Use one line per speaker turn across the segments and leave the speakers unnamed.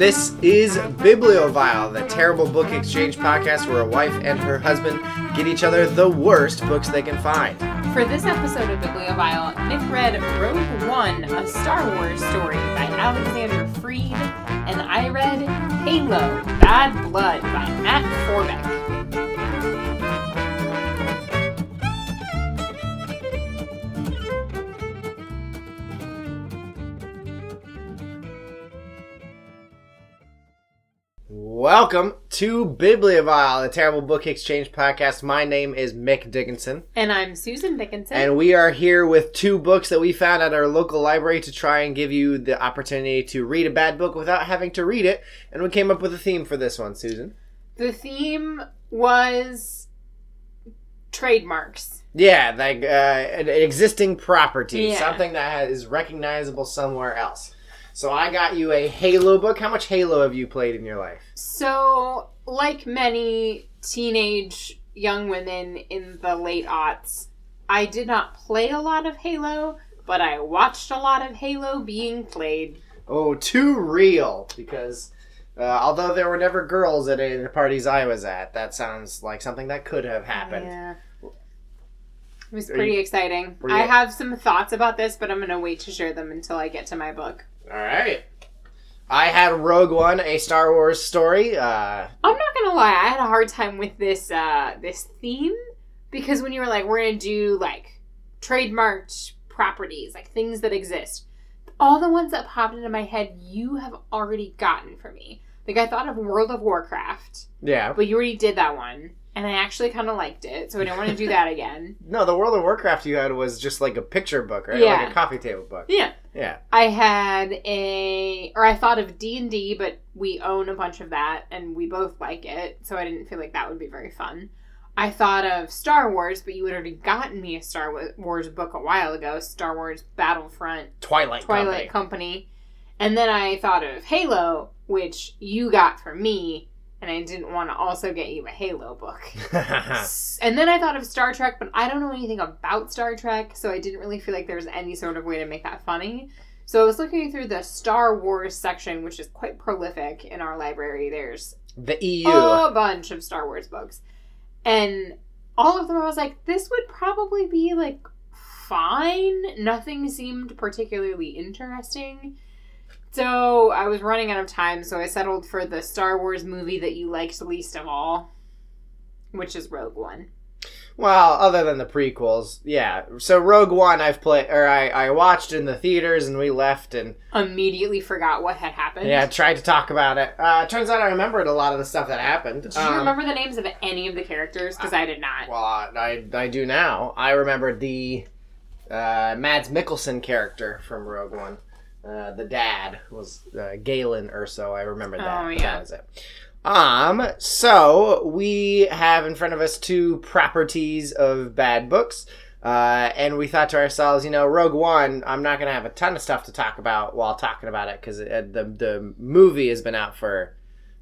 This is Bibliovile, the terrible book exchange podcast where a wife and her husband get each other the worst books they can find.
For this episode of Bibliovile, Nick read Rogue One, a Star Wars story by Alexander Freed, and I read Halo, Bad Blood by Matt Forbeck.
Welcome to Bibliovile, the terrible book exchange podcast. My name is Mick Dickinson,
And I'm Susan Dickinson.
and we are here with two books that we found at our local library to try and give you the opportunity to read a bad book without having to read it. And we came up with a theme for this one, Susan.
the theme was trademarks.
Yeah, like uh, an existing property,
Yeah.
something that is recognizable somewhere else. So I got you a Halo book. How much Halo have you played in your life?
So, like many teenage young women in the late aughts, I did not play a lot of Halo, but I watched a lot of Halo being played.
Oh, too real. Because uh, although there were never girls at any of the parties I was at, that sounds like something that could have happened.
Yeah. It was pretty
you-
exciting. I have some thoughts about this, but I'm going to wait to share them until I get to my book.
All right. I had Rogue One, a Star Wars story. Uh,
I'm not gonna lie, I had a hard time with this uh this theme because when you were like, we're gonna do like trademarked properties, like things that exist, all the ones that popped into my head you have already gotten for me. Like I thought of World of Warcraft,
yeah.
but you already did that one, and I actually kind of liked it, so I don't want to do that again.
No, the World of Warcraft you had was just like a picture book, right?
Yeah.
Like a coffee table book.
Yeah.
Yeah.
I had a, or I thought of D and D, but we own a bunch of that, and we both like it, so I didn't feel like that would be very fun. I thought of Star Wars, but you had already gotten me a Star Wars book a while ago, Star Wars Battlefront,
Twilight,
Twilight Company, and then I thought of Halo, which you got for me, and I didn't want to also get you a Halo book. And then I thought of Star Trek, but I don't know anything about Star Trek, so I didn't really feel like there was any sort of way to make that funny. So I was looking through the Star Wars section, which is quite prolific in our library. There's
the EU.
a bunch of Star Wars books. And all of them I was like, this would probably be like fine. Nothing seemed particularly interesting. So I was running out of time, so I settled for the Star Wars movie that you liked least of all, which is Rogue One.
Well, other than the prequels, yeah. So Rogue One, I've played, or I, I watched in the theaters, and we left, and
Immediately forgot what had happened.
yeah, tried to talk about it. Uh, turns out I remembered a lot of the stuff that happened.
Did you
Um,
remember the names of any of the characters? Because I did not.
Well, I, I do now. I remembered the uh, Mads Mikkelsen character from Rogue One. Uh, the dad was uh, Galen Erso. I remember that.
Oh,
That
yeah.
was it. Um, so we have in front of us two properties of bad books. Uh, and we thought to ourselves, you know, Rogue One, I'm not going to have a ton of stuff to talk about while talking about it because the, the movie has been out for,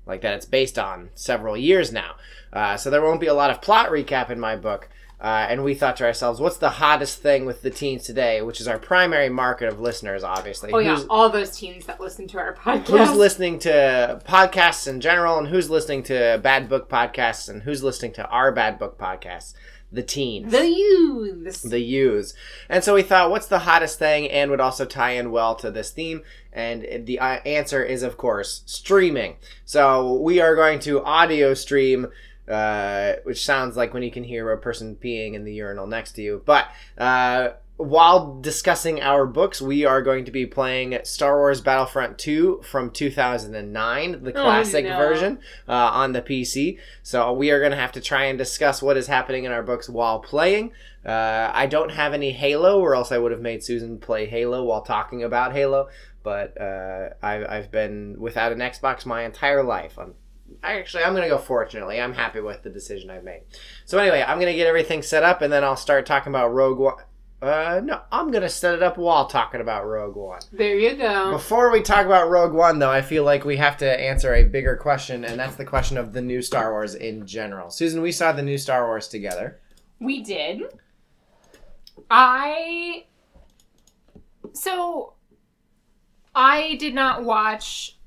like, that it's based on several years now. Uh, so there won't be a lot of plot recap in my book. Uh, and we thought to ourselves, what's the hottest thing with the teens today, which is our primary market of listeners, obviously.
Oh yeah,
Who's-
all those teens that listen to our podcast.
who's listening to podcasts in general and who's listening to bad book podcasts and who's listening to our bad book podcasts the teens
the youths.
the U's. And so we thought, what's the hottest thing, and would also tie in well to this theme. And the uh, answer is, of course, streaming. So we are going to audio stream, uh, which sounds like when you can hear a person peeing in the urinal next to you. But uh, while discussing our books, we are going to be playing Star Wars Battlefront 2 from 2009, the
Oh,
classic
no.
version uh, on the PC. So we are going to have to try and discuss what is happening in our books while playing. Uh, I don't have any Halo, or else I would have made Susan play Halo while talking about Halo. But uh, I, I've been without an Xbox my entire life. I'm, actually, I'm going to go fortunately. I'm happy with the decision I've made. So anyway, I'm going to get everything set up, and then I'll start talking about Rogue One. Uh, no, I'm going to set it up while talking about Rogue One.
There you go.
Before we talk about Rogue One, though, I feel like we have to answer a bigger question, and that's the question of the new Star Wars in general. Susan, we saw the new Star Wars together.
We did. I so I did not watch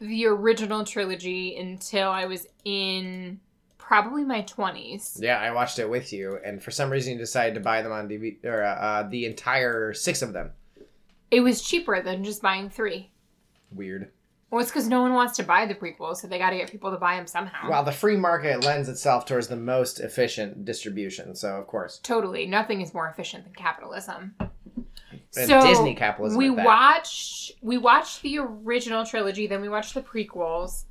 the original trilogy until I was in probably my 20s.
Yeah, I watched it with you, and for some reason you decided to buy them on DVD or uh, uh, the entire six of them.
It was cheaper than just buying three.
Weird.
Well, it's because no one wants to buy the prequels, so they got to get people to buy them somehow.
Well, the free market lends itself towards the most efficient distribution, so of course.
totally, nothing is more efficient than capitalism. So,
Disney capitalism.
we watched we watched the original trilogy, then we watched the prequels.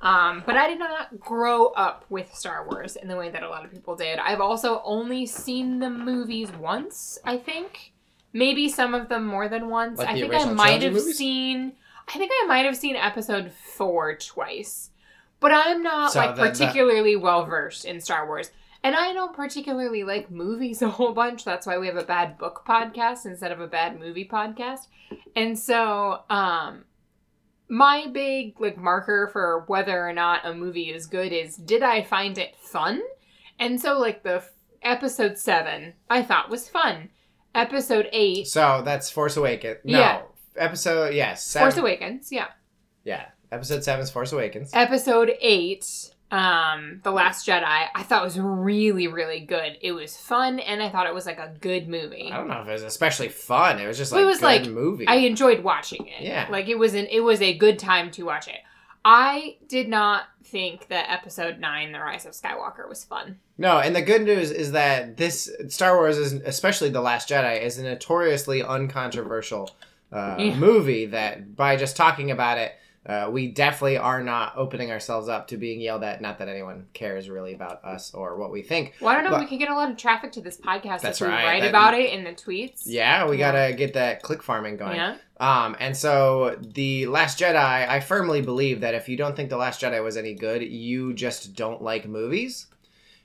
Um, but I did not grow up with Star Wars in the way that a lot of people did. I've also only seen the movies once, I think. Maybe some of them more than once.
Like
I think I might have
movies?
seen I think I might have seen episode 4 twice. But I'm not
So
like
the-
particularly well versed in Star Wars. And I don't particularly like movies a whole bunch. That's why we have a bad book podcast instead of a bad movie podcast. And so, um, my big like marker for whether or not a movie is good is did I find it fun? And so, like the f- episode seven, I thought was fun. Episode eight,
So that's Force Awakens. No.
Yeah.
Episode yes. Seven,
Force Awakens, yeah.
Yeah. Episode seven is Force Awakens.
Episode eight, um, The Last Jedi, I thought was really, really good. It was fun, and I thought it was like a good movie.
I don't know if it was especially fun. It was just like
it was
good
like-
movie.
I enjoyed watching it.
Yeah.
Like it was an it was a good time to watch it. I did not think that episode nine, The Rise of Skywalker, was fun.
No, and the good news is that this Star Wars is, especially the Last Jedi, is a notoriously uncontroversial uh,
Yeah.
movie. That by just talking about it, uh, we definitely are not opening ourselves up to being yelled at. Not that anyone cares really about us or what we think.
Well, I don't know.
But-
we could get a lot of traffic to this podcast
That's
if we
right.
write
That-
about it in the tweets.
Yeah, we
Yeah.
gotta get that click farming going.
Yeah.
Um, and so the Last Jedi, I firmly believe that if you don't think the Last Jedi was any good, you just don't like movies.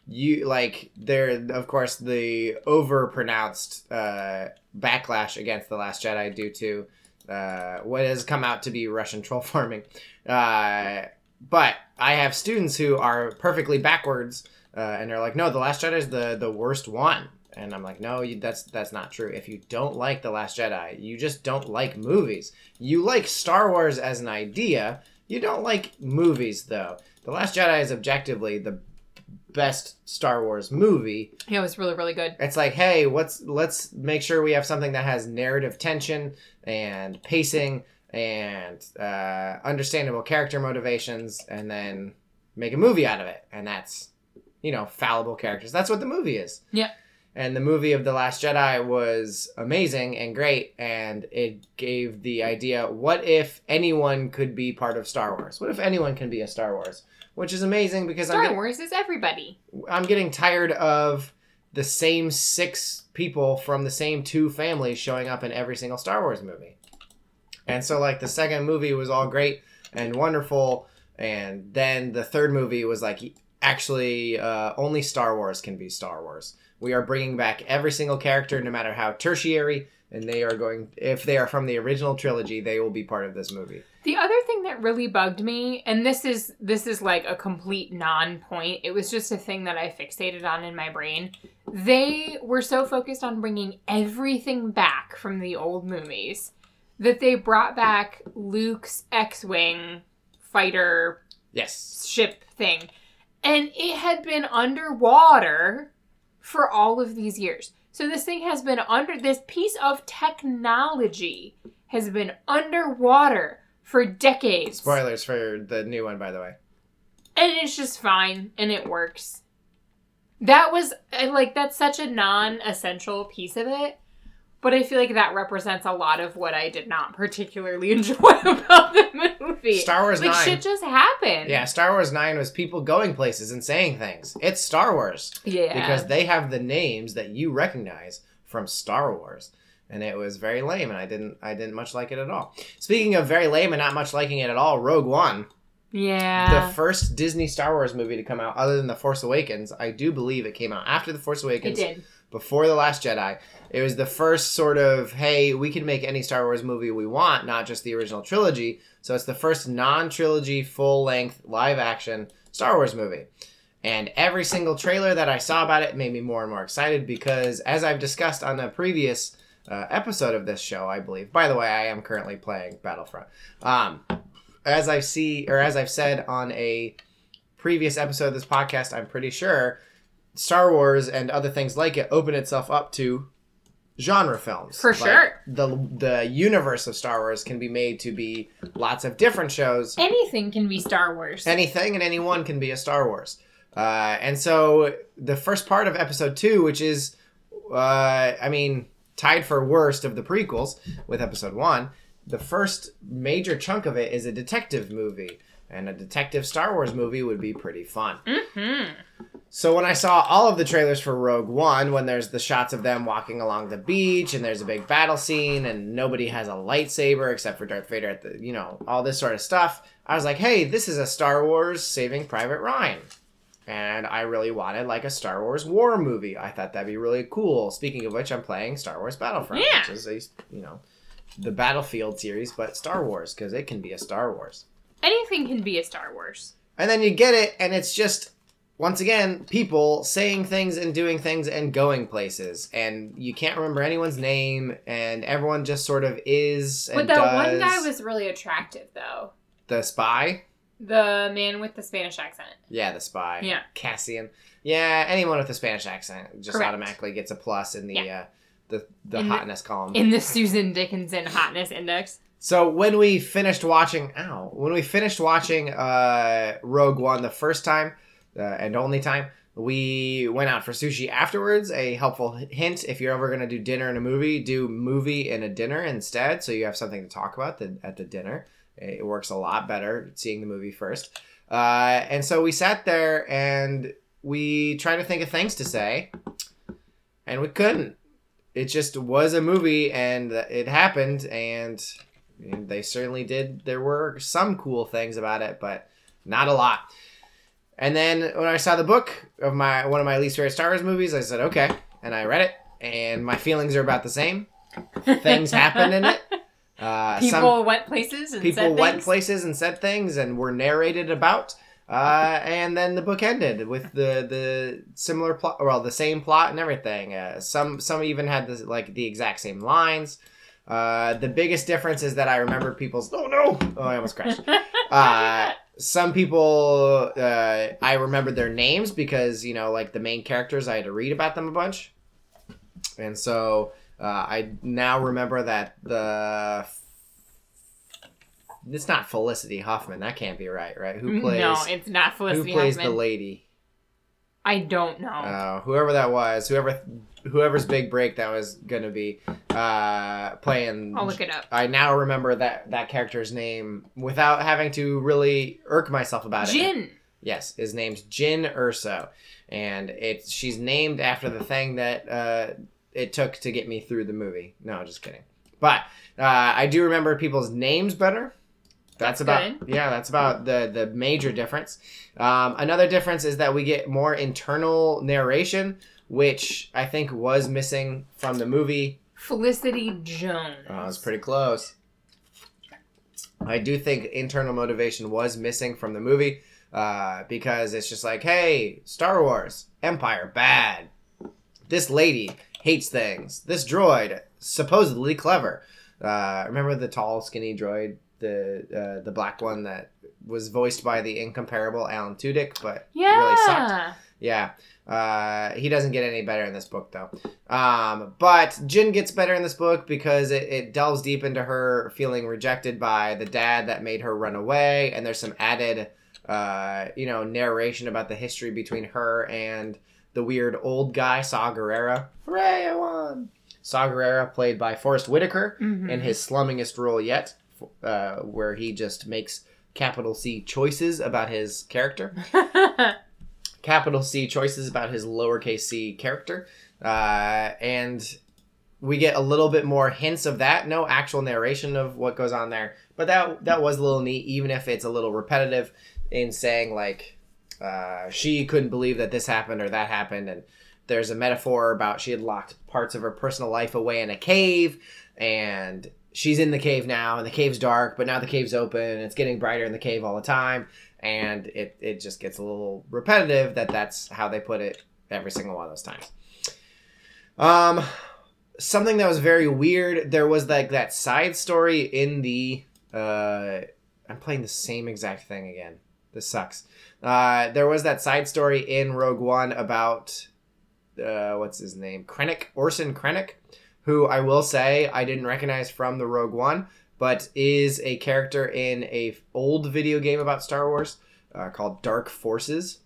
You like there, of course, the overpronounced uh, backlash against the Last Jedi due to uh, what has come out to be Russian troll farming. Uh, but I have students who are perfectly backwards, uh, and they're like, "No, the Last Jedi is the the worst one." And I'm like, no, you, that's that's not true. If you don't like the Last Jedi, you just don't like movies. You like Star Wars as an idea. You don't like movies, though. The Last Jedi is objectively the best Star Wars movie.
Yeah, it was really, really good.
It's like, hey, what's let's make sure we have something that has narrative tension and pacing and uh, understandable character motivations, and then make a movie out of it. And that's, you know, fallible characters. That's what the movie is.
Yeah.
And the movie of The Last Jedi was amazing and great, and it gave the idea what if anyone could be part of Star Wars? What if anyone can be a Star Wars? Which is amazing because I'm
Star
getting,
Wars is everybody.
I'm getting tired of the same six people from the same two families showing up in every single Star Wars movie. And so, like, the second movie was all great and wonderful, and then the third movie was like, actually, uh, only Star Wars can be Star Wars. We are bringing back every single character, no matter how tertiary, and they are going, if they are from the original trilogy, they will be part of this movie.
The other thing that really bugged me, and this is this is like a complete non-point. It was just a thing that I fixated on in my brain. They were so focused on bringing everything back from the old movies that they brought back Luke's X-wing fighter
Yes.
ship thing, and it had been underwater for all of these years. So this thing has been under this piece of technology has been underwater for decades.
Spoilers for the new one, by the way.
And it's just fine and it works. That was and, like that's such a non-essential piece of it. But I feel like that represents a lot of what I did not particularly enjoy about the movie.
Star Wars
like
9.
shit just happened.
Yeah, Star Wars 9 was people going places and saying things. It's Star Wars.
Yeah.
Because they have the names that you recognize from Star Wars. And it was very lame, and I didn't I didn't much like it at all. Speaking of very lame and not much liking it at all, Rogue One,
yeah.
the first Disney Star Wars movie to come out other than The Force Awakens, I do believe it came out after The Force Awakens.
it did.
before The Last Jedi. It was the first sort of, hey, we can make any Star Wars movie we want, not just the original trilogy. So it's the first non trilogy, full length, live action Star Wars movie. And every single trailer that I saw about it made me more and more excited because, as I've discussed on the previous uh, episode of this show, I believe, by the way, I am currently playing Battlefront. Um, as I see or as I've said on a previous episode of this podcast, I'm pretty sure Star Wars and other things like it open itself up to genre films.
For
Like,
sure.
The the universe of Star Wars can be made to be lots of different shows.
Anything can be Star Wars.
Anything and anyone can be a Star Wars. Uh, and so the first part of episode two, which is, uh, I mean, tied for worst of the prequels with episode one, the first major chunk of it is a detective movie. And a detective Star Wars movie would be pretty fun.
mm-hmm.
So when I saw all of the trailers for Rogue One, when there's the shots of them walking along the beach and there's a big battle scene and nobody has a lightsaber except for Darth Vader at the, you know, all this sort of stuff, I was like, hey, this is a Star Wars Saving Private Ryan. And I really wanted like a Star Wars war movie. I thought that'd be really cool. Speaking of which, I'm playing Star Wars Battlefront,
Yeah.
which is a, you know, the Battlefield series, but Star Wars because it can be a Star Wars.
Anything can be a Star Wars.
And then you get it, and it's just once again people saying things and doing things and going places, and you can't remember anyone's name, and everyone just sort of is. And
But that one guy was really attractive, though.
the spy.
The man with the Spanish accent.
Yeah, the spy.
Yeah.
Cassian. Yeah, anyone with a Spanish accent just
Correct.
automatically gets a plus in the
Yeah.
uh, the the
In the-
hotness column.
In the Susan Dickinson Hotness Index.
So when we finished watching, ow, when we finished watching uh, Rogue One the first time uh, and only time, we went out for sushi afterwards. A helpful hint: if you're ever going to do dinner in a movie, do movie in a dinner instead, so you have something to talk about the, at the dinner. It works a lot better seeing the movie first. Uh, and so we sat there and we tried to think of things to say, and we couldn't. It just was a movie, and it happened, and and they certainly did. There were some cool things about it, but not a lot. And then when I saw the book of my one of my least favorite Star Wars movies, I said okay, and I read it, and my feelings are about the same. Things happened in it. Uh,
People went places and
people
said
went
things.
places and said things and were narrated about. Uh, and then the book ended with the the similar plot, well, the same plot and everything. Uh, some some even had this, like the exact same lines. Uh, the biggest difference is that I remember people's. Oh no! Oh, I almost crashed. Uh, some people, uh, I remembered their names because you know, like the main characters, I had to read about them a bunch, and so uh, I now remember that the. It's not Felicity Huffman. That can't be right, right? Who plays?
No, it's not Felicity. Hoffman.
Who plays
Huffman.
the lady?
I don't know.
Uh, whoever that was, whoever, whoever's big break that was gonna be, uh, playing.
I'll look it up.
I now remember that that character's name without having to really irk myself about it.
Jyn.
Yes, his name's Jyn Erso, and it's she's named after the thing that uh, it took to get me through the movie. No, just kidding. But uh, I do remember people's names better. That's,
That's
about yeah. That's about the the major difference. Um, another difference is that we get more internal narration, which I think was missing from the movie.
Felicity Jones.
Oh, it's pretty close. I do think internal motivation was missing from the movie uh, because it's just like, hey, Star Wars, Empire, bad. This lady hates things. This droid, supposedly clever. Uh, remember the tall, skinny droid, the uh, the black one that was voiced by the incomparable Alan Tudyk, but
yeah.
really sucked. Yeah. Uh, he doesn't get any better in this book, though. Um, but Jyn gets better in this book because it, it delves deep into her feeling rejected by the dad that made her run away, and there's some added, uh, you know, narration about the history between her and the weird old guy, Saw Gerrera. Hooray, I won! Saw Gerrera, played by Forest Whitaker
Mhm.
in his slummingest role yet, uh, where he just makes capital C choices about his character capital C choices about his lowercase c character. Uh, and we get a little bit more hints of that. No actual narration of what goes on there, but that that was a little neat, even if it's a little repetitive in saying like uh, she couldn't believe that this happened or that happened, and there's a metaphor about she had locked parts of her personal life away in a cave, and she's in the cave now, and the cave's dark, but now the cave's open, and it's getting brighter in the cave all the time and it, it just gets a little repetitive that that's how they put it every single one of those times um something that was very weird there was like that side story in the uh I'm playing the same exact thing again. This sucks. Uh, there was that side story in Rogue One about uh, what's his name, Krennic, Orson Krennic, who I will say I didn't recognize from the Rogue One, but is a character in a old video game about Star Wars uh, called Dark Forces.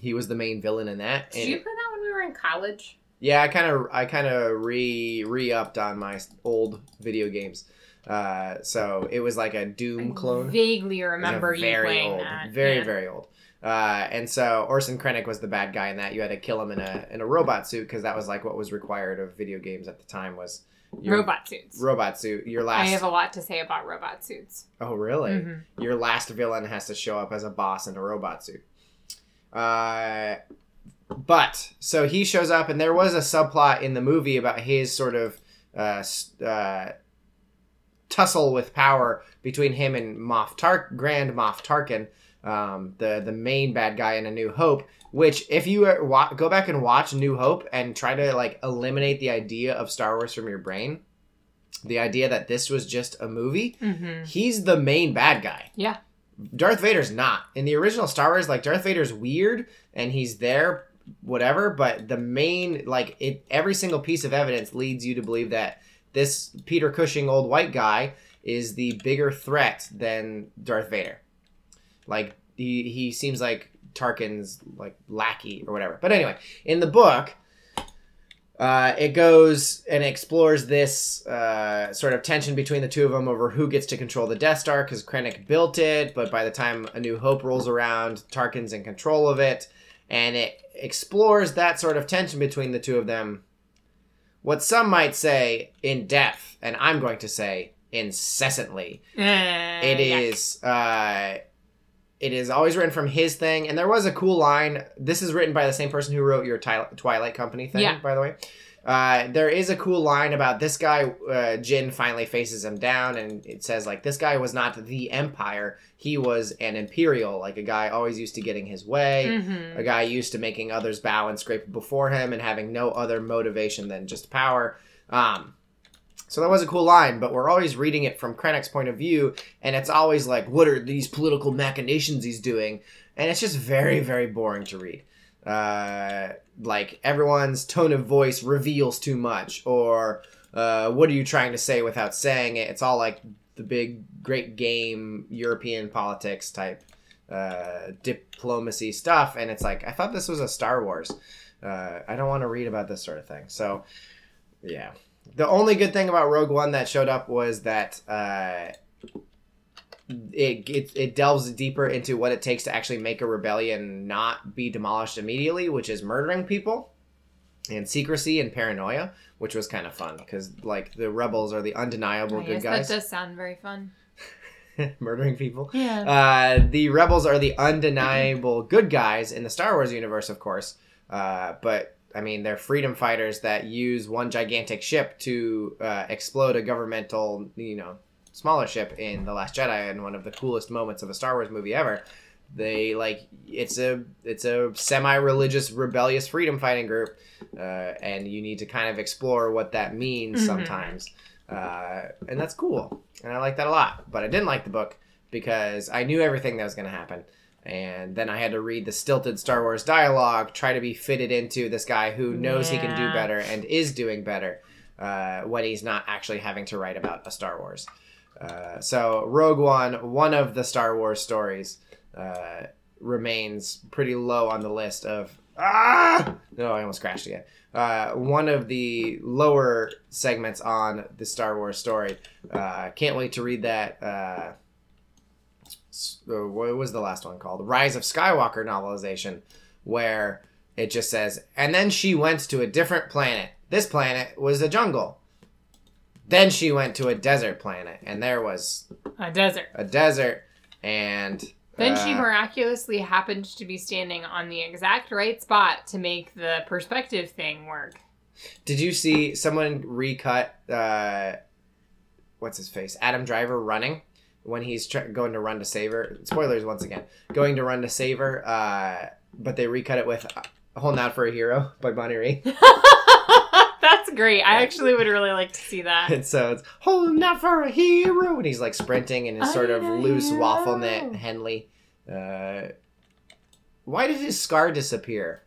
He was the main villain in that.
Did
and-
you play that when we were in college?
yeah, I kind of I kind of re re upped on my old video games. Uh, so it was like a Doom
I
clone.
vaguely
It was a
remember you
very
playing
old,
that.
very
yeah.
very old. Uh, and so Orson Krennic was the bad guy in that. You had to kill him in a in a robot suit because that was like what was required of video games at the time was your
robot suits.
robot suit. Your last.
I have a lot to say about robot suits.
oh really?
Mhm.
Your last villain has to show up as a boss in a robot suit. Uh, but so he shows up, and there was a subplot in the movie about his sort of uh, uh, tussle with power between him and Moff Tark, Grand Moff Tarkin, um, the the main bad guy in A New Hope. Which, if you wa- go back and watch New Hope and try to like eliminate the idea of Star Wars from your brain, the idea that this was just a movie,
Mhm.
he's the main bad guy.
Yeah.
Darth Vader's not. In the original Star Wars, like Darth Vader's weird and he's there, whatever, but the main like it every single piece of evidence leads you to believe that this Peter Cushing old white guy is the bigger threat than Darth Vader. Like he he seems like Tarkin's like lackey or whatever. But anyway, in the book, uh, it goes and explores this uh, sort of tension between the two of them over who gets to control the Death Star because Krennic built it, but by the time A New Hope rolls around, Tarkin's in control of it, and it explores that sort of tension between the two of them. What some might say in depth, and I'm going to say incessantly.
Eh,
It is. Uh, it is always written from his thing, and there was a cool line. This is written by the same person who wrote your Twilight Company thing,
Yeah.
by the way. Uh, there is a cool line about this guy. Uh, Jyn finally faces him down, and it says like this guy was not the Empire; he was an Imperial, like a guy always used to getting his way,
Mhm.
a guy used to making others bow and scrape before him, and having no other motivation than just power. Um, so that was a cool line, but we're always reading it from Krennic's point of view, and it's always like, what are these political machinations he's doing? And it's just very, very boring to read. Uh, like everyone's tone of voice reveals too much, or uh, what are you trying to say without saying it? It's all like the big, great game European politics type uh, diplomacy stuff, and it's like I thought this was a Star Wars. Uh, I don't want to read about this sort of thing. So, yeah. The only good thing about Rogue One that showed up was that uh, it, it it delves deeper into what it takes to actually make a rebellion not be demolished immediately, which is murdering people and secrecy and paranoia, which was kind of fun because like the rebels are the undeniable good guys,
that does sound very fun.
murdering people.
Yeah.
Uh, the rebels are the undeniable good guys in the Star Wars universe, of course. Uh, but I mean, they're freedom fighters that use one gigantic ship to uh, explode a governmental, you know, smaller ship in the Last Jedi, and one of the coolest moments of a Star Wars movie ever. They like it's a it's a semi-religious rebellious freedom fighting group, uh, and you need to kind of explore what that means
Mhm.
sometimes, uh, and that's cool, and I like that a lot. But I didn't like the book because I knew everything that was going to happen. And then I had to read the stilted Star Wars dialogue, try to be fitted into this guy who knows he can do better and is doing better uh, when he's not actually having to write about a Star Wars. Uh, so Rogue One, one of the Star Wars stories, uh, remains pretty low on the list of ah. No, I almost crashed again. Uh, one of the lower segments on the Star Wars story. Uh, can't wait to read that. Uh, what was the last one called? Rise of Skywalker novelization, where it just says, and then she went to a different planet. This planet was a jungle. Then she went to a desert planet, and there was
A desert.
a desert, and
Then she
uh,
miraculously happened to be standing on the exact right spot to make the perspective thing work.
Did you see someone recut? Uh, what's his face? Adam Driver running when he's tr- going to run to save her. Spoilers once again. Going to run to save her, uh, but they recut it with "Holding Out for a Hero" by Bonnie Raitt.
That's great. I actually would really like to see that.
And so it's holding out for a hero, and he's like sprinting in his
I
sort of loose waffle
hero.
knit Henley. Uh, why did his scar disappear?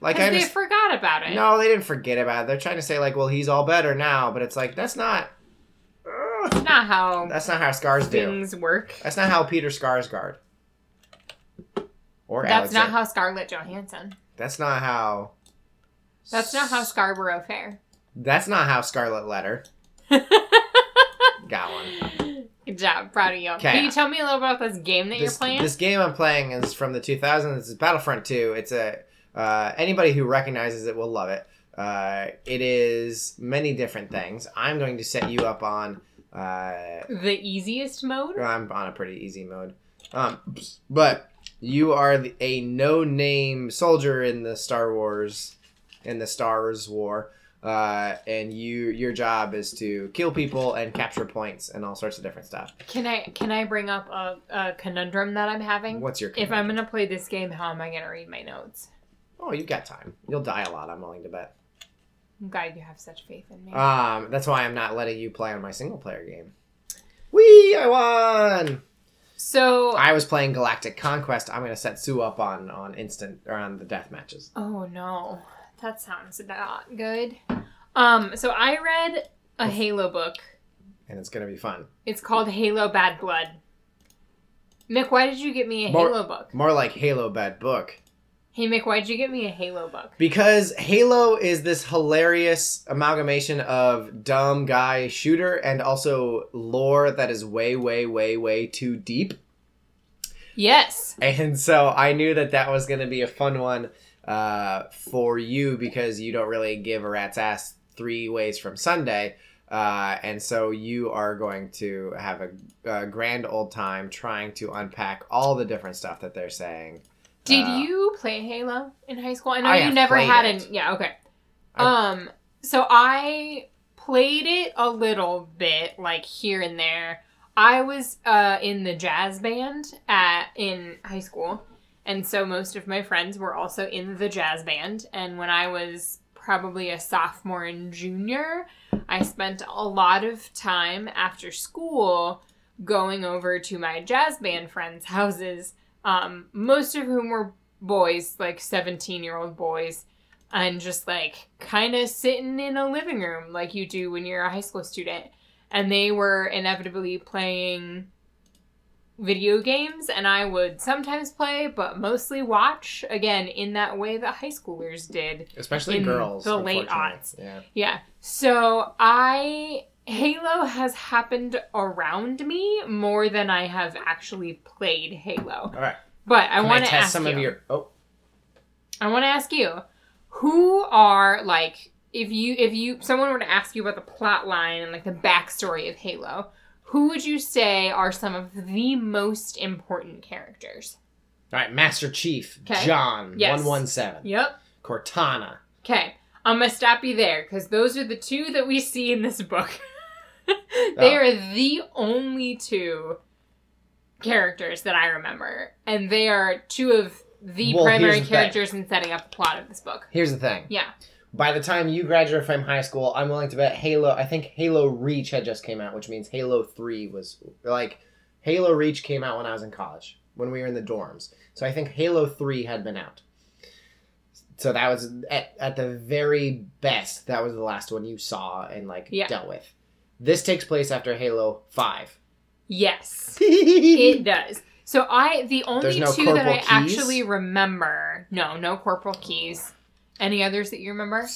Like I
they
just
forgot about it.
no, they didn't forget about it. They're trying to say like, well, he's all better now, but it's like that's not.
That's not how
that's not how scars do.
things work.
That's not how Peter Skarsgård. Or
That's
Alexander.
not how Scarlett Johansson.
That's not how.
That's not how Scarborough Fair.
That's not how Scarlet Letter got one.
Good job, proud of you.
Okay.
Can you tell me a little about this game that
This,
you're playing?
this game I'm playing is from the 2000s. It's Battlefront 2. It's a uh, anybody who recognizes it will love it. Uh, it is many different things. I'm going to set you up on. Uh,
the easiest mode.
I'm on a pretty easy mode. Um, but you are the, a no-name soldier in the Star Wars, in the Stars War, uh, and you your job is to kill people and capture points and all sorts of different stuff.
Can I can I bring up a, a conundrum that I'm having?
What's your?
If I'm gonna play this game, how am I gonna read my notes?
oh, you've got time. You'll die a lot. I'm willing to bet.
I'm glad you have such faith in me.
Um, that's why I'm not letting you play on my single player game. Wee! I won.
so,
I was playing Galactic Conquest. I'm gonna set Sue up on on instant or on the death matches.
oh no, that sounds not good. Um, so I read a Halo book.
and it's gonna be fun.
It's called Halo Bad Blood. Mick, why did you get me a
More-
Halo book?
More like Halo bad book.
Hey Mick, why did you get me a Halo book?
Because Halo is this hilarious amalgamation of dumb guy shooter and also lore that is way, way, way, way too deep.
Yes.
And so I knew that that was going to be a fun one uh, for you because you don't really give a rat's ass three ways from Sunday. Uh, and so you are going to have a, a grand old time trying to unpack all the different stuff that they're saying.
Did
Uh,
you play Halo in high school? I know
I
you never had
it.
an yeah, okay.
I-
Um so I played it a little bit like here and there. I was uh in the jazz band at in high school. And so most of my friends were also in the jazz band and when I was probably a sophomore and junior, I spent a lot of time after school going over to my jazz band friends' houses um, most of whom were boys, like 17 year old boys, and just like kind of sitting in a living room like you do when you're a high school student. And they were inevitably playing video games, and I would sometimes play, but mostly watch, again, in that way that high schoolers did.
Especially girls.
the late aughts.
Yeah.
Yeah. So I Halo has happened around me more than I have actually played Halo.
All right.
But I want to
test
ask
some
you.
of your. Oh,
I want to ask you, who are like if you if you someone were to ask you about the plot line and like the backstory of Halo, who would you say are some of the most important characters?
all right. Master Chief. John,
Yes.
one one seven,
Yep.
Cortana.
Okay, I'm gonna stop you there because those are the two that we see in this book. they
Oh.
are the only two characters that I remember, and they are two of the
Well,
primary
the thing.
characters in setting up the plot of this book.
Here's the thing.
Yeah.
By the time you graduate from high school, I'm willing to bet Halo. I think Halo Reach had just came out, which means Halo Three was like Halo Reach came out when I was in college, when we were in the dorms. So I think Halo Three had been out. So that was at, at the very best. That was the last one you saw and like
Yeah.
dealt with. This takes place after Halo Five.
Yes, it does. So I the only
no
two that I
Keyes?
actually remember. No, no Corporal Keyes. Any others that you remember?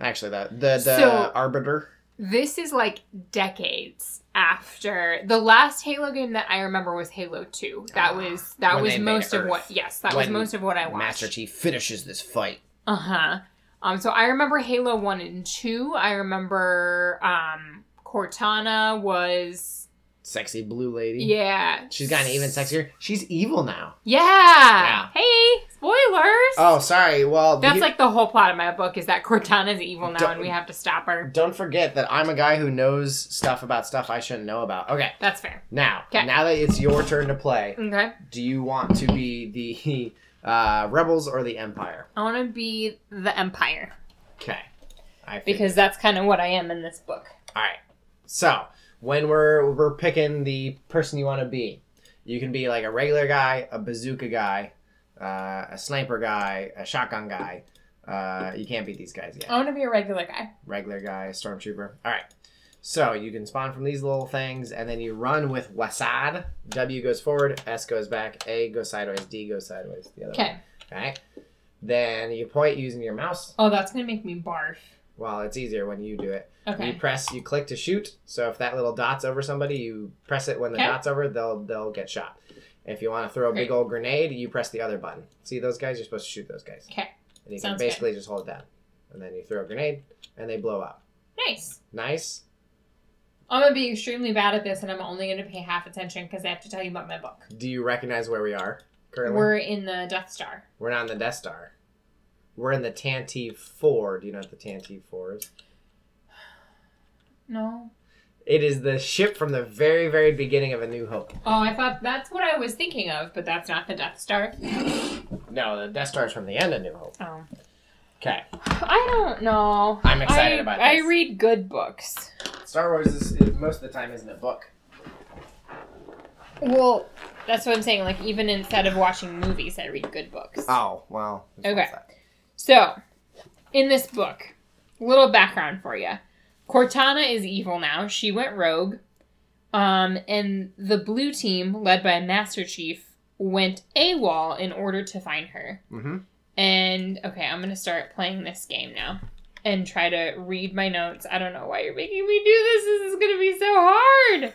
Actually, that the, the
So-
Arbiter.
This is like decades after the last Halo game that I remember was Halo 2. That
Ah,
was that was most of what yes, that was most of what I watched.
Master Chief finishes this fight.
Uh-huh. Um so I remember Halo 1 and 2. I remember um Cortana was
Sexy blue lady.
yeah.
She's gotten even sexier. She's evil now.
Yeah. Hey, spoilers.
Oh, sorry. Well,
That's
the-
like the whole plot of my book is that Cortana's evil now and we have to stop her.
Don't forget that I'm a guy who knows stuff about stuff I shouldn't know about. Okay,
That's fair.
now,
'Kay.
now that it's your turn to play,
Okay.
do you want to be the uh, rebels or the Empire?
I want to be the Empire.
Okay. I
because that's kind of what I am in this book.
All right. So when we're we're picking the person you want to be, you can be like a regular guy, a bazooka guy, uh, a sniper guy, a shotgun guy. Uh, you can't beat these guys yet.
I want to be a regular guy.
Regular guy, stormtrooper. All right. So you can spawn from these little things, and then you run with WASD. W goes forward, S goes back, A goes sideways, D goes sideways. The other
Okay.
way. Okay. Then you point using your mouse.
Oh, that's gonna make me barf.
Well, it's easier when you do it. You press, you click to shoot. So if that little dot's over somebody, you press it when the
Okay.
dot's over, they'll they'll get shot. If you want to throw a big old grenade, you press the other button. See those guys? You're supposed to shoot those guys.
Okay.
And you
Sounds
can basically just hold it down. And then you throw a grenade and they blow up.
Nice.
Nice.
I'm gonna be extremely bad at this, and I'm only gonna pay half attention because I have to tell you about my book.
Do you recognize where we are currently?
We're in the Death Star.
We're not in the Death Star. We're in the Tantive 4. Do you know what the Tantive 4 is?
No.
It is the ship from the very, very beginning of A New Hope.
Oh, I thought that's what I was thinking of, but that's not the Death Star.
No, the Death Star is from the end of New Hope.
Oh.
Okay.
I don't know.
I'm excited
I,
about this.
I read good books.
Star Wars is, is most of the time isn't a book.
Well, that's what I'm saying. Like, even instead of watching movies, I read good books.
Oh, well.
Okay. So, in this book, little background for you. Cortana is evil now. She went rogue. Um, and the blue team, led by Master Chief, went AWOL in order to find her.
Mm-hmm.
And okay, I'm gonna start playing this game now and try to read my notes. I don't know why you're making me do this. This is gonna be so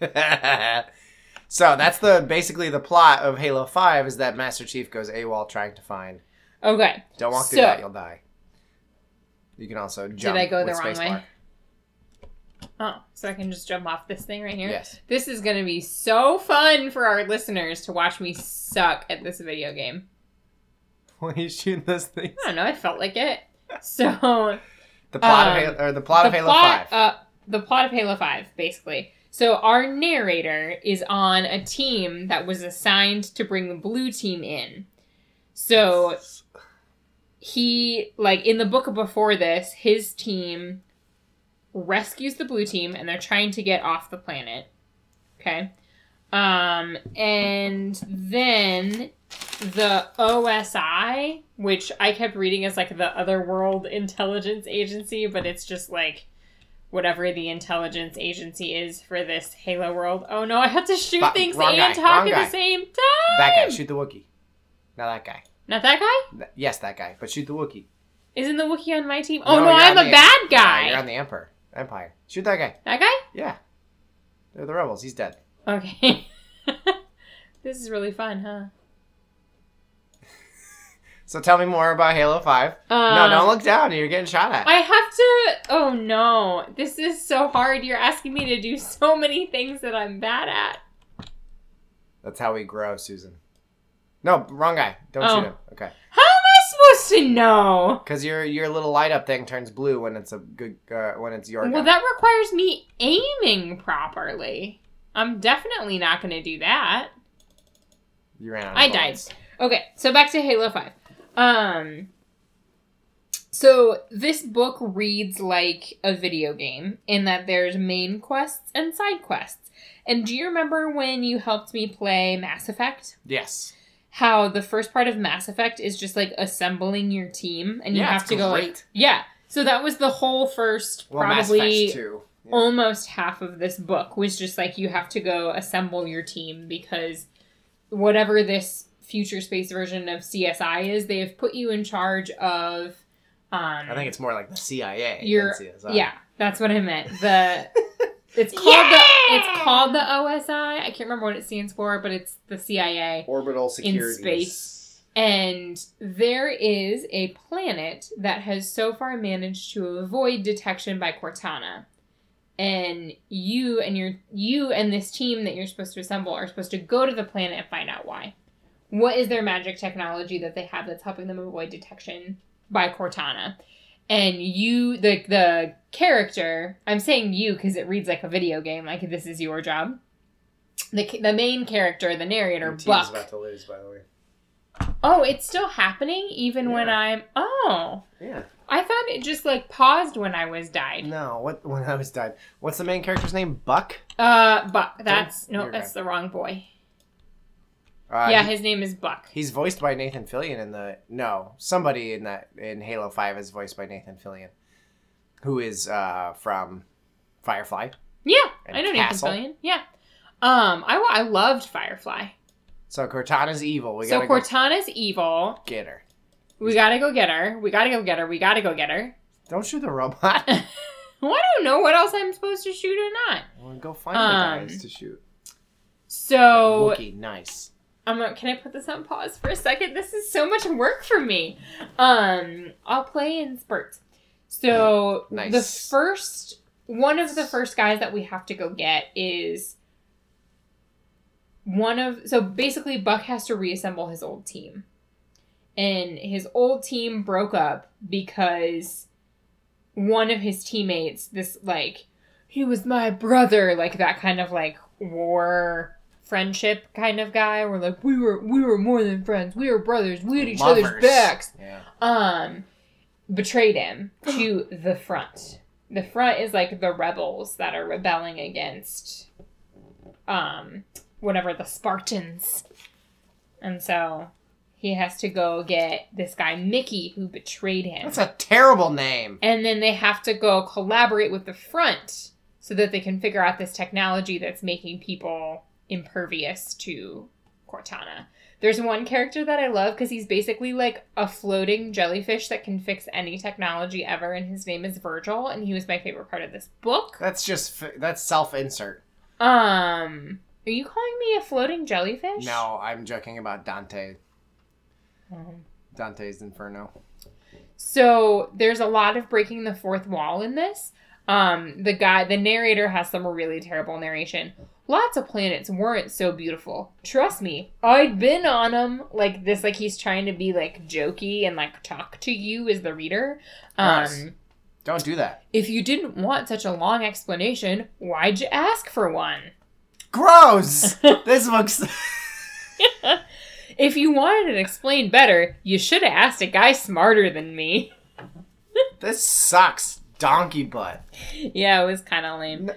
hard.
so that's the basically the plot of Halo 5 is that Master Chief goes AWOL trying to find.
Okay.
Don't walk through
So-
that, you'll die. You can also jump.
Did I go the wrong way? Oh, so I can just jump off this thing right here.
Yes.
This is gonna be so fun for our listeners to watch me suck at this video game.
Why are you shooting those things?
I don't know. I felt like it. So
The plot
Um,
of Halo, or the plot of
the
Halo
plot,
5.
Uh, the plot of Halo 5, basically. So our narrator is on a team that was assigned to bring the blue team in. So he, like, in the book before this, his team rescues the blue team and they're trying to get off the planet. Okay. Um, and then the OSI, which I kept reading as like the Otherworld Intelligence Agency, but it's just like whatever the intelligence agency is for this Halo world. Oh no, I have to shoot things and
guy,
talk at
guy.
the same time.
that guy. Shoot the Wookiee, Not that guy.
Not that guy?
Th- Yes, that guy. But shoot the Wookiee.
Isn't the Wookiee on my team? Oh
No,
no, I'm a bad
Yeah,
guy.
you're on the Emperor. Empire. Shoot that guy.
that guy?
Yeah. They're the rebels. He's dead.
Okay. this is really fun, huh?
So tell me more about Halo 5. no,
Um,
don't look down. You're getting shot at.
I have to. Oh no, this is so hard. You're asking me to do so many things that I'm bad at.
That's how we grow, Susan. No, wrong guy. Don't
Oh.
shoot him. Okay.
How am I supposed to know?
Because your your little light up thing turns blue when it's a good uh, when it's your
Well,
guy.
that requires me aiming properly. I'm definitely not going to do that.
You ran out. Of
I died. Okay, so back to Halo 5. Um so this book reads like a video game in that there's main quests and side quests. And do you remember when you helped me play Mass Effect?
Yes.
How the first part of Mass Effect is just like assembling your team and you
yeah,
have to go like. Yeah. So that was the whole first
Well,
probably.
Yeah.
almost half of this book was just like you have to go assemble your team because whatever this future space version of CSI is, they have put you in charge of. Um,
I think it's more like the CIA. CSI.
yeah, that's what I meant. The it's called
Yeah!
the it's called the OSI. I can't remember what it stands for, but it's the CIA.
Orbital security.
in space. And there is a planet that has so far managed to avoid detection by Cortana. And you and your you and this team that you're supposed to assemble are supposed to go to the planet and find out why. What is their magic technology that they have that's helping them avoid detection by Cortana? And you, the the character, I'm saying you because it reads like a video game, like this is your job. The the main character, the narrator,
Your
Buck.
about to lose, by the way.
Oh, it's still happening even when I'm. Oh,
Yeah.
I thought it just like paused when I was died.
No, what when I was died. What's the main character's name? Buck?
Uh, Buck. That's no,
You're
that's the wrong boy.
Uh,
yeah,
he-
his name is Buck.
he's voiced by Nathan Fillion in the no, somebody in that in Halo 5 is voiced by Nathan Fillion. Who is uh from Firefly.
Yeah, I know Nathan Fillion. Yeah. Um, I I loved Firefly.
So Cortana's evil. We
so
gotta go
Cortana's evil.
get her.
We gotta go get her. We gotta go get her. We gotta go get her.
Don't shoot the robot.
Well, I don't know what else I'm supposed to shoot or not.
well, go find
Um,
the guys to shoot.
So
Wookiee, nice.
I'm gonna, can I put this on pause for a second? This is so much work for me. Um, I'll play in spurts. So
Nice.
the first one of the first guys that we have to go get is one of so basically Buck has to reassemble his old team. And his old team broke up because one of his teammates, this like he was my brother, like that kind of like war friendship kind of guy. We're like we were we were more than friends. We were brothers. We had each other's backs.
Yeah.
Um, betrayed him to the front. The front is like the rebels that are rebelling against, um, whatever the Spartans, and so he has to go get this guy Mickey who betrayed him.
That's a terrible name.
And then they have to go collaborate with the front so that they can figure out this technology that's making people impervious to Cortana. There's one character that I love because he's basically like a floating jellyfish that can fix any technology ever, and his name is Virgil, and he was my favorite part of this book.
That's just that's self-insert.
Um, are you calling me a floating jellyfish?
No, I'm joking about Dante.
Um,
Dante's Inferno.
So there's a lot of breaking the fourth wall in this. Um, the guy, the narrator has some really terrible narration. Lots of planets weren't so beautiful. Trust me, I'd been on them. Like this, like he's trying to be like jokey and like talk to you as the reader.
Gross.
Um,
Don't do that.
if you didn't want such a long explanation, why'd you ask for one?
Gross. this looks.
If you wanted it explained better, you should have asked a guy smarter than me.
this sucks. Donkey butt.
yeah, it was kind of lame.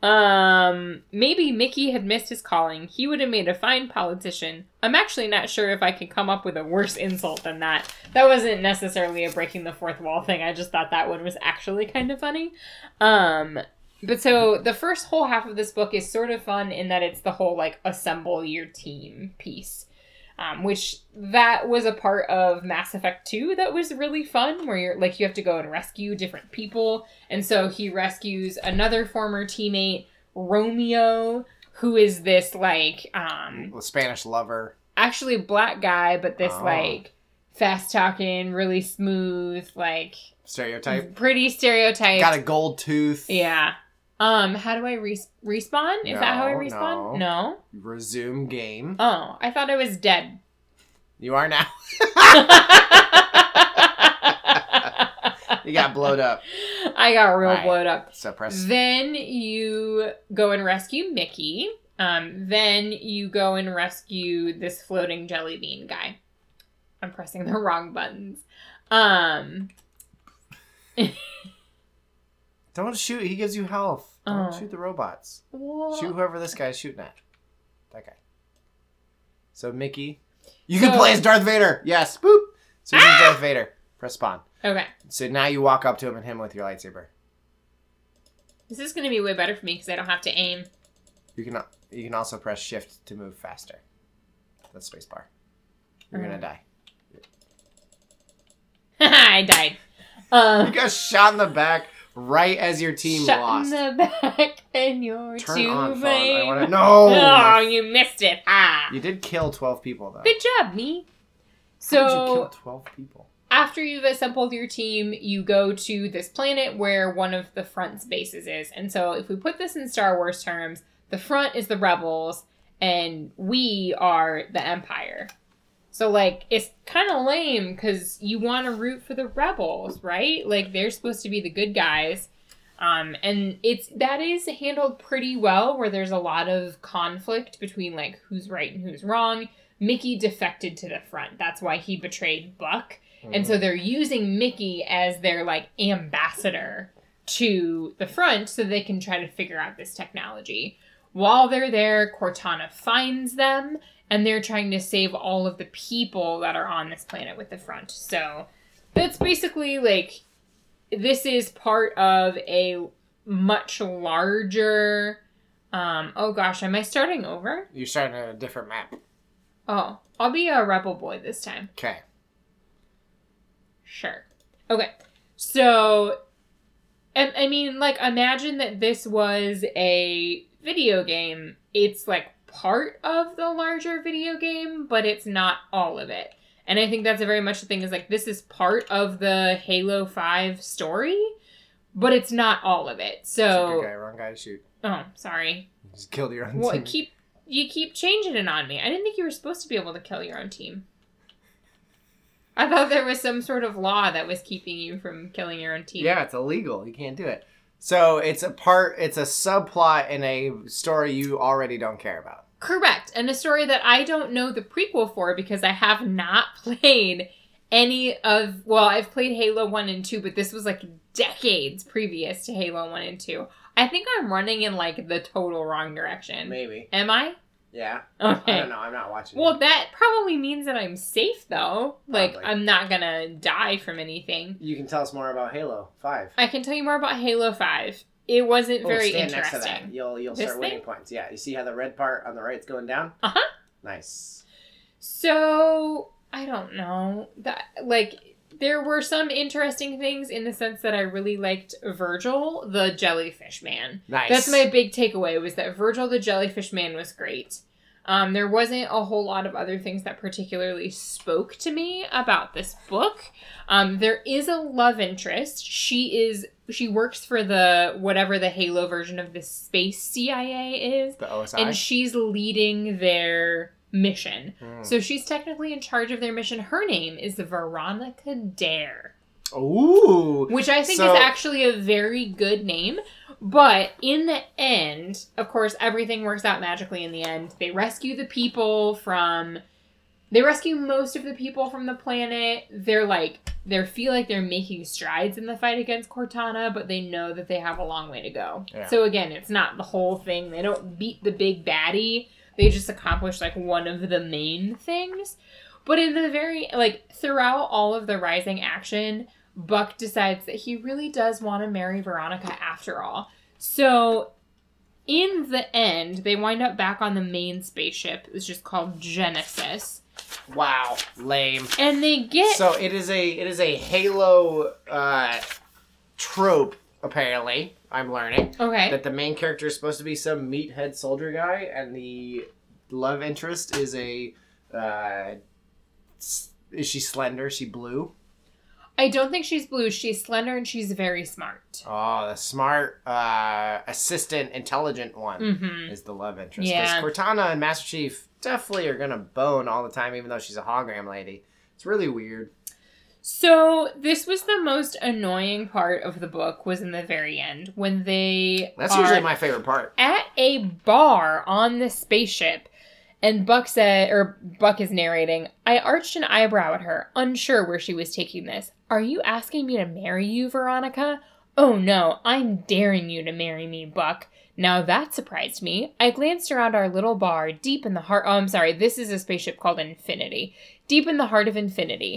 Um, maybe Mickey had missed his calling. He would have made a fine politician. I'm actually not sure if I could come up with a worse insult than that. That wasn't necessarily a breaking the fourth wall thing. I just thought that one was actually kind of funny. Um, but so the first whole half of this book is sort of fun in that it's the whole like assemble your team piece. Um, which that was a part of Mass Effect 2 that was really fun, where you're like you have to go and rescue different people. And so he rescues another former teammate, Romeo, who is this like um
Spanish lover.
actually a black guy, but this
Oh.
like fast talking, really smooth, like
Stereotype.
pretty stereotype.
Got a gold tooth.
Yeah. Um, how do I res- respawn? Is that how I
No,
respawn? No.
Resume game.
Oh, I thought I was dead.
You are now. You got blowed up.
I got real
Right.
blowed up.
So press.
Then you go and rescue Mickey. Um, then you go and rescue this floating jelly bean guy. I'm pressing the wrong buttons. Um,
Don't shoot. He gives you health. Don't
Oh.
shoot the robots.
well,
Shoot whoever this guy's shooting at. That guy. So Mickey, you can
So-
play as Darth Vader. Yes. Boop. So you
Ah!
Darth Vader. Press spawn.
okay.
So now you walk up to him and him with your lightsaber.
This is gonna be way better for me because I don't have to aim.
You can you can also press shift to move faster. That's spacebar. You're gonna
Mhm.
die.
I died.
You
Um,
got shot in the back right as your team
shut
lost.
in the back and you're
Turn
too
on phone. I want to. No.
Oh, you missed it. Ah.
You did kill twelve people though.
Good job, me.
How did you
So
kill twelve people?
after you've assembled your team, you go to this planet where one of the front's bases is. And so, if we put this in Star Wars terms, the front is the rebels, and we are the Empire. So, like, it's kind of lame because you want to root for the rebels, right? Like, they're supposed to be the good guys. Um, and it's that is handled pretty well, where there's a lot of conflict between like who's right and who's wrong. Mickey defected to the front. That's why he betrayed Buck. And
Mm-hmm.
so they're using Mickey as their like ambassador to the front so they can try to figure out this technology. While they're there, Cortana finds them and they're trying to save all of the people that are on this planet with the front. So that's basically like this is part of a much larger um oh gosh, am I starting over?
You're starting a different map.
Oh, I'll be a rebel boy this time.
Okay.
Sure. Okay. So, and I mean, like, imagine that this was a video game. It's like part of the larger video game, but it's not all of it. And I think that's a very much the thing is like, this is part of the Halo 5 story, but it's not all of it.
Good
So,
guy, wrong guy to shoot.
oh, sorry.
You just killed your own
What
team.
keep you keep changing it on me? I didn't think you were supposed to be able to kill your own team. I thought there was some sort of law that was keeping you from killing your own team.
Yeah, it's illegal. You can't do it. So it's a part. It's a subplot in a story you already don't care about.
Correct. And a story that I don't know the prequel for because I have not played any of well, I've played Halo 1 and 2, but this was like decades previous to Halo 1 and 2. I think I'm running in like the total wrong direction.
Maybe.
Am I?
Yeah.
Okay.
I don't know. I'm not watching.
Well,
it.
that probably means that I'm safe though. Like
Probably.
I'm not gonna die from anything.
you can tell us more about Halo Five.
I can tell you more about Halo Five. It wasn't
Oh,
very
stand next to that.
interesting.
You'll you'll
This
start winning
thing?
points. Yeah. You see how the red part on the right's going down?
Uh-huh.
Nice.
So I don't know that like there were some interesting things in the sense that I really liked Virgil, the jellyfish man.
Nice.
That's my big takeaway was that Virgil the jellyfish man was great. Um, there wasn't a whole lot of other things that particularly spoke to me about this book. Um, there is a love interest. She is she works for the whatever the Halo version of the space CIA is,
the OSI.
and she's leading their mission.
Hmm.
So she's technically in charge of their mission. Her name is Veronica Dare
Ooh.
which I think
So-
is actually a very good name. But in the end, of course, everything works out magically in the end. They rescue the people from. They rescue most of the people from the planet. They're like. They feel like they're making strides in the fight against Cortana, but they know that they have a long way to go.
Yeah.
So again, it's not the whole thing. They don't beat the big baddie. They just accomplish like one of the main things. But in the very like throughout all of the rising action, Buck decides that he really does want to marry Veronica after all. So, in the end, they wind up back on the main spaceship. It's just called Genesis.
Wow. Lame.
And they get.
So it is a it is a Halo uh, trope. Apparently, I'm learning
okay.
that the main character is supposed to be some meathead soldier guy, and the love interest is a. Uh, is she slender? Is she blue?
I don't think she's blue. She's slender and she's very smart.
Oh, the smart, uh, assistant, intelligent one
Mm-hmm.
is the love interest.
Yeah.
Because Cortana and Master Chief definitely are gonna bone all the time, even though she's a hologram lady. It's really weird.
So this was the most annoying part of the book was in the very end when they
That's usually my favorite part.
at a bar on the spaceship and Buck said or Buck is narrating, I arched an eyebrow at her, unsure where she was taking this. Are you asking me to marry you, Veronica? Oh no, I'm daring you to marry me, Buck. Now that surprised me. I glanced around our little bar deep in the heart. Oh, I'm sorry. This is a spaceship called Infinity. Deep in the heart of Infinity.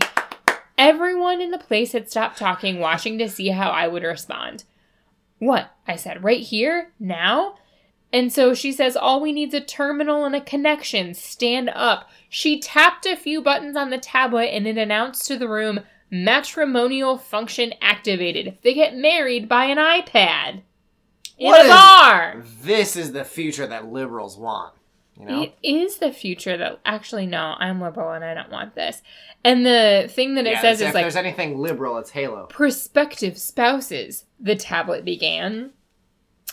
Everyone in the place had stopped talking, watching to see how I would respond. What? I said, right here? Now? And so she says, All we need's a terminal and a connection. Stand up. She tapped a few buttons on the tablet and it announced to the room, Matrimonial function activated. They get married by an iPad. In
What
a
is-
bar.
This is the future that liberals want. You know?
It is the future that actually no, I'm liberal and I don't want this. And the thing that it
Yeah,
says
if
is like
there's anything liberal, it's Halo.
prospective spouses, the tablet began.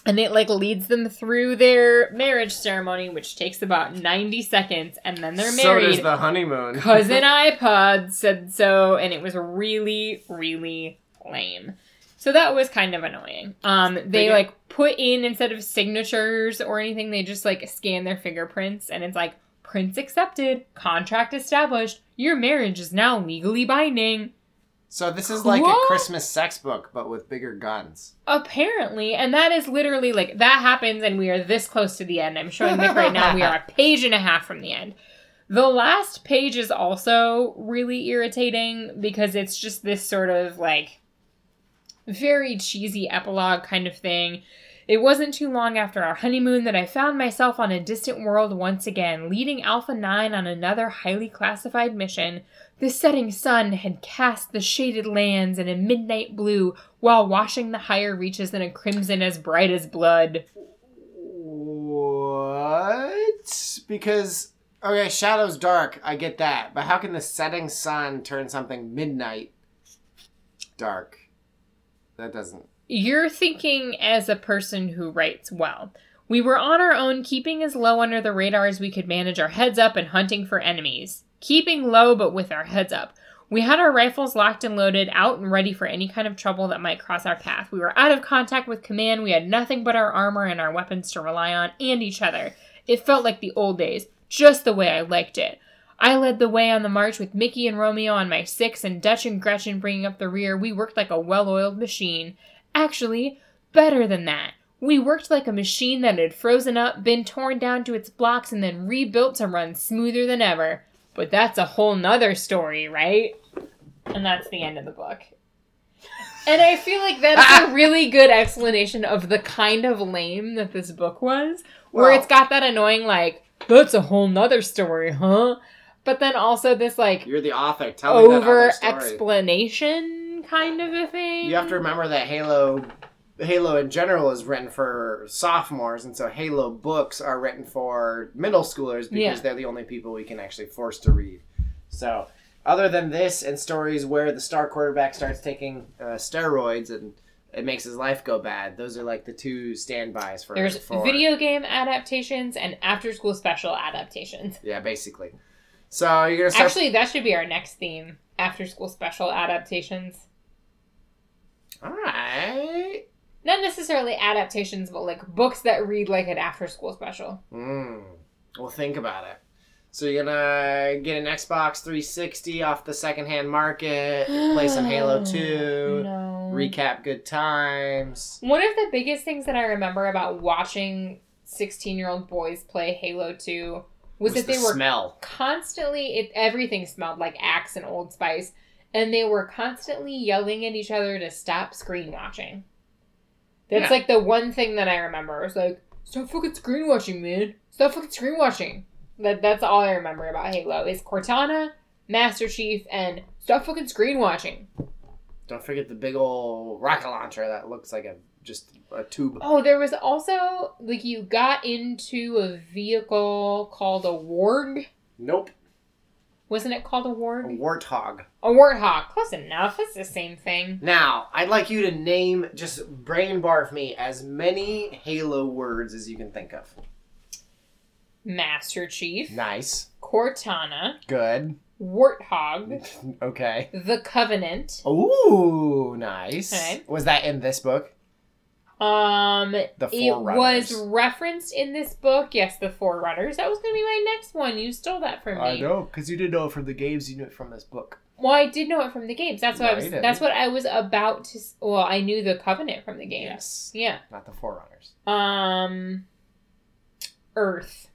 And it like leads them through their marriage ceremony, which takes about 90 seconds, and then they're
So
married.
does the honeymoon.
Cousin iPod said so, and it was really, really lame. So that was kind of annoying. Um, they like put in instead of signatures or anything, they just like scan their fingerprints, and it's like Prints accepted. Contract established. Your marriage is now legally binding.
So this is like a Christmas sex book, but with bigger guns.
Apparently, and that is literally like that happens, and we are this close to the end. I'm showing Nick right now. We are a page and a half from the end. The last page is also really irritating because it's just this sort of like very cheesy epilogue kind of thing. It wasn't too long after our honeymoon that I found myself on a distant world once again, leading Alpha 9 on another highly classified mission. The setting sun had cast the shaded lands in a midnight blue while washing the higher reaches in a crimson as bright as blood.
What? Because okay, shadow's dark. I get that, but how can the setting sun turn something midnight dark? That doesn't.
You're thinking as a person who writes well. We were on our own, keeping as low under the radar as we could manage our heads up and hunting for enemies. Keeping low, but with our heads up. We had our rifles locked and loaded, out and ready for any kind of trouble that might cross our path. We were out of contact with command. We had nothing but our armor and our weapons to rely on, and each other. It felt like the old days, just the way I liked it. I led the way on the march with Mickey and Romeo on my six, and Dutch and Gretchen bringing up the rear. We worked like a well oiled machine. Actually, better than that. We worked like a machine that had frozen up, been torn down to its blocks, and then rebuilt to run smoother than ever. But that's a whole nother story, right? And that's the end of the book. And I feel like that's a really good explanation of the kind of lame that this book was, where it's got that annoying, like, that's a whole nother story, huh? But then also this, like,
You're the author. Tell
over explanation kind of a thing.
You have to remember that Halo, Halo in general is written for sophomores, and so Halo books are written for middle schoolers because
Yeah.
they're the only people we can actually force to read. So, other than this and stories where the star quarterback starts taking uh, steroids and it makes his life go bad, those are like the two standbys for.
There's
for
video game adaptations and after school special adaptations.
Yeah, basically. So you're gonna start.
Actually, that should be our next theme after school special adaptations.
all right.
Not necessarily adaptations, but like books that read like an after school special.
Mm. Well, think about it. So you're gonna get an Xbox 360 off the secondhand market, play some Halo 2,
No.
recap good times.
One of the biggest things that I remember about watching 16 year old boys play Halo 2 was, that
the
they were
smell.
constantly it everything smelled like axe and old spice and they were constantly yelling at each other to stop screen watching. That's
Yeah.
like the one thing that i remember. It's like stop fucking screen watching man. Stop fucking screen watching. That that's all i remember about halo is cortana master chief and stop fucking screen watching.
Don't forget the big old rocket launcher that looks like a just a tube.
oh there was also like you got into a vehicle called a warg
Nope,
wasn't it called a
a
warg
warthog.
a warthog close enough it's the same thing
Now, I'd like you to name, just brain barf me, as many Halo words as you can think of.
Master Chief,
Nice.
Cortana,
Good.
Warthog,
Okay.
The Covenant.
Ooh, nice.
Okay.
Was that in this book?
Um,
The
it was referenced in this book. Yes, the Forerunners. That was going to be my next one. You stole that from me.
I know, because you didn't know it from the games. You knew it from this book.
Well, I did know it from the games. That's what
No,
I was. That's what I was about to. Well, I knew the Covenant from the games.
Yes,
Yeah.
not the Forerunners.
Um, Earth.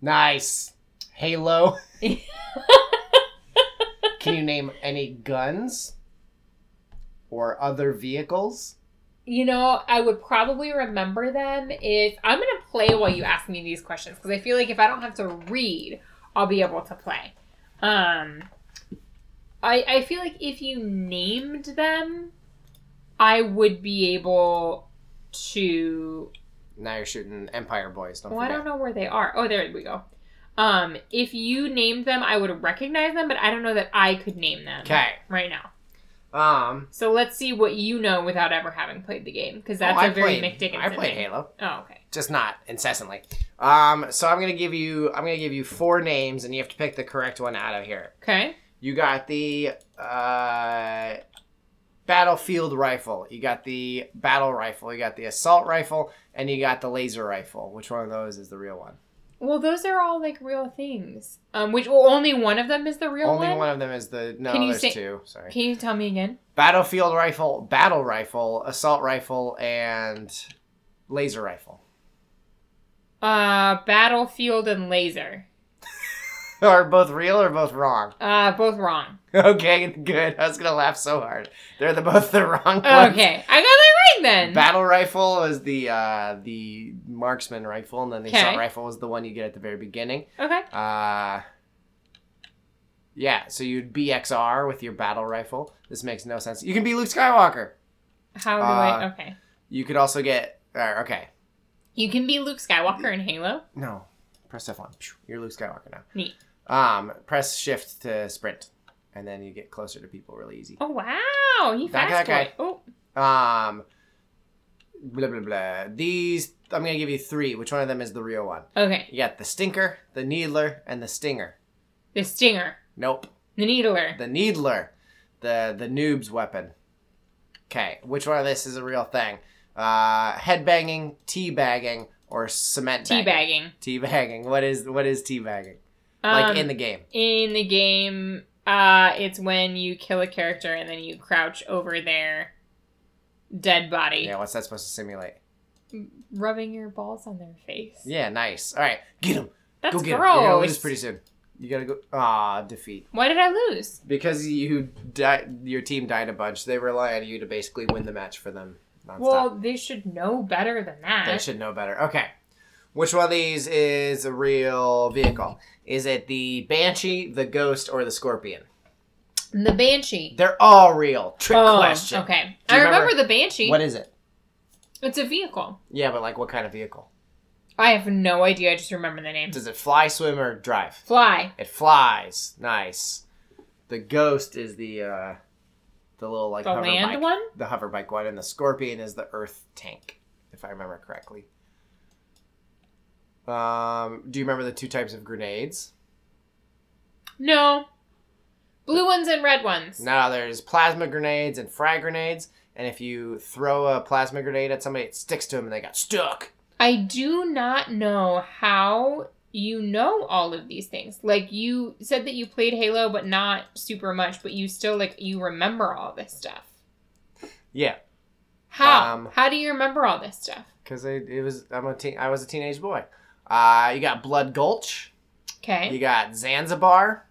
Nice. Halo. Can you name any guns or other vehicles?
You know, I would probably remember them if I'm gonna play while you ask me these questions because I feel like if I don't have to read, I'll be able to play. Um, I I feel like if you named them, I would be able to.
Now you're shooting Empire Boys. Don't
Well, I don't know where they are. Oh, there we go. Um, if you named them, I would recognize them, but I don't know that I could name them
Okay.
right now.
Um,
So let's see what you know without ever having played the game because that's
oh,
a very
played,
Mick Dickinson.
I played. Halo,
Oh, okay.
just not incessantly. Um, so I'm gonna give you I'm gonna give you four names, and you have to pick the correct one out of here.
Okay.
You got the uh, battlefield rifle. You got the battle rifle. You got the assault rifle, and you got the laser rifle. Which one of those is the real one?
Well, those are all like real things. Um, which well, only one of them is the real
Only
one.
one of them is the no.
Can you
there's
say-
two. Sorry.
Can you tell me again?
Battlefield rifle, battle rifle, assault rifle, and laser rifle.
Uh, battlefield and laser.
Are both real or both wrong?
Uh, both wrong.
Okay, good. I was gonna laugh so hard. They're the both the wrong ones.
Okay, I got that right then.
Battle rifle is the uh, the marksman rifle, and then the assault rifle was the one you get at the very beginning.
okay.
Uh, yeah, so you'd BXR with your battle rifle. This makes no sense. You can be Luke Skywalker.
How do
Uh,
I? Okay.
You could also get. Uh, okay,
You can be Luke Skywalker in Halo.
no, press F one. You're Luke Skywalker now.
Neat.
Um, press shift to sprint, and then you get closer to people really easy.
Oh wow, he
Back
fast
that
boy. Oh,
Um, blah blah blah. These I'm gonna give you three. Which one of them is the real one?
okay.
You got the stinker, the needler, and the stinger.
The stinger,
Nope,
the needler.
the needler, the the noob's weapon. Okay, which one of this is a real thing? Uh, headbanging, teabagging, or cement bagging?
Teabagging.
Teabagging. What is what is teabagging? Like
Um,
in the game.
in the game, uh, it's when you kill a character and then you crouch over their dead body,
Yeah, what's that supposed to simulate?
rubbing your balls on their face.
Yeah, nice. All right, get him.
That's
Go get him.
gross.
You're gonna lose pretty soon. You gotta go. Ah, defeat.
Why did I lose?
Because you died, your team died a bunch. They rely on you to basically win the match for them. Nonstop.
Well, they should know better than that.
they should know better. Okay, which one of these is a real vehicle? Is it the Banshee, the Ghost, or the Scorpion?
The Banshee.
They're all real. Trick
oh,
question.
okay. I remember,
remember-
the Banshee.
What is it?
It's a vehicle.
Yeah, but like what kind of vehicle?
I have no idea. I just remember the name.
Does it fly, swim, or drive?
Fly.
It flies. Nice. The Ghost is the uh, the little like
The
hover
land
bike.
one?
the hover bike one, and the Scorpion is the Earth tank, if I remember correctly. Um, do you remember the two types of grenades?
No. Blue ones and red ones.
No, there's plasma grenades and frag grenades, and if you throw a plasma grenade at somebody, it sticks to them and they got stuck.
I do not know how you know all of these things. Like you said that you played Halo but not super much, but you still like you remember all this stuff.
Yeah,
How?
Um,
how do you remember all this stuff?
because it, it was I'm a teen, I was a teenage boy. Uh, you got Blood Gulch,
Okay.
you got Zanzibar,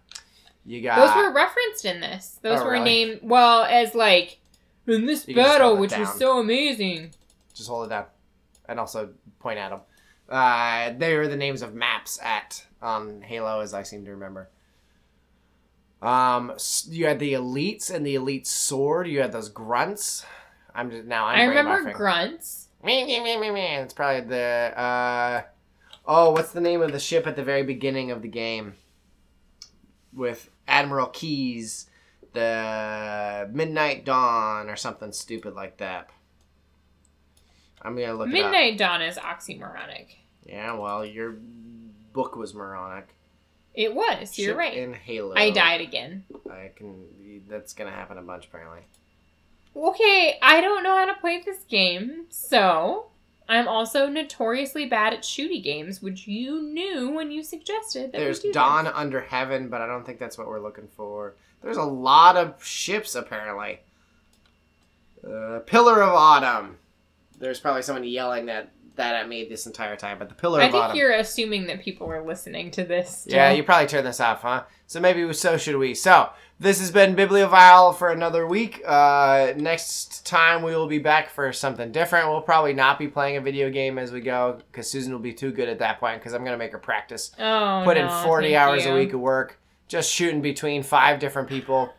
you got
Those were referenced in this. Those
Oh,
were
really?
named well as like in this
You
battle, which was
down.
so amazing.
just hold it down and also point at them. Uh, they were the names of maps at on Halo, as I seem to remember. Um, you had the elites and the elite sword. You had those grunts. I'm just now. I'm
I remember grunts.
Me, me, me, me, me. It's probably the. Uh, oh, what's the name of the ship at the very beginning of the game? With Admiral Keyes, the Midnight Dawn, or something stupid like that. I'm gonna look it up.
Midnight Dawn is oxymoronic.
Yeah, well, your book was moronic.
It was. You're right.
In Halo,
I died again.
I can. That's gonna happen a bunch apparently.
Okay, I don't know how to play this game, so I'm also notoriously bad at shooty games, which you knew when you suggested that
There's
we do
Dawn
this.
Under Heaven, but I don't think that's what we're looking for. There's a lot of ships apparently. Uh, Pillar of Autumn. There's probably someone yelling that that at me this entire time, but the Pillar
I think
Autumn.
you're assuming that people are listening to this. Still.
Yeah, you probably turned this off, huh? So maybe so should we. So this has been Bibliovile for another week. Uh, next time we will be back for something different. We'll probably not be playing a video game as we go because Susan will be too good at that point because I'm gonna make her practice.
Oh,
Put in 40
thank
hours
you.
a week of work, just shooting between five different people,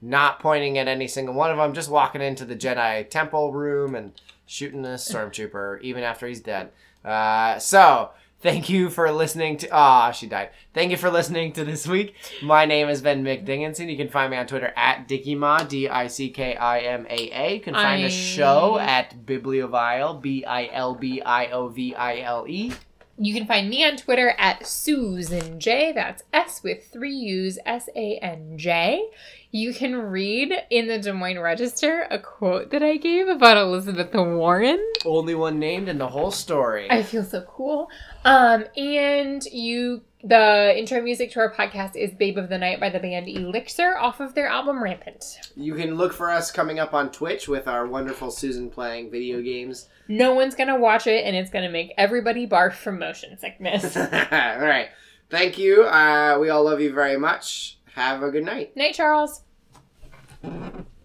not pointing at any single one of them, just walking into the Jedi temple room and shooting a stormtrooper even after he's dead. Uh, so thank you for listening to. Ah, she died. Thank you for listening to this week. My name has been Mick Dickinson. You can find me on Twitter at Dickiema, D I C K I M A A. You can find
I-
the show at Bibliovile, B I L B I O V I L E.
You can find me on Twitter at Susan J. That's S with three U's, S A N J. you can read in the Des Moines Register a quote that I gave about Elizabeth Warren.
Only one named in the whole story.
I feel so cool. Um, and you, the intro music to our podcast is "Babe of the Night" by the band Elixir off of their album Rampant.
You can look for us coming up on Twitch with our wonderful Susan playing video games.
No one's gonna watch it, and it's gonna make everybody barf from motion sickness.
all right. Thank you. Uh, we all love you very much. Have a good night.
Night, Charles. Mm-hmm.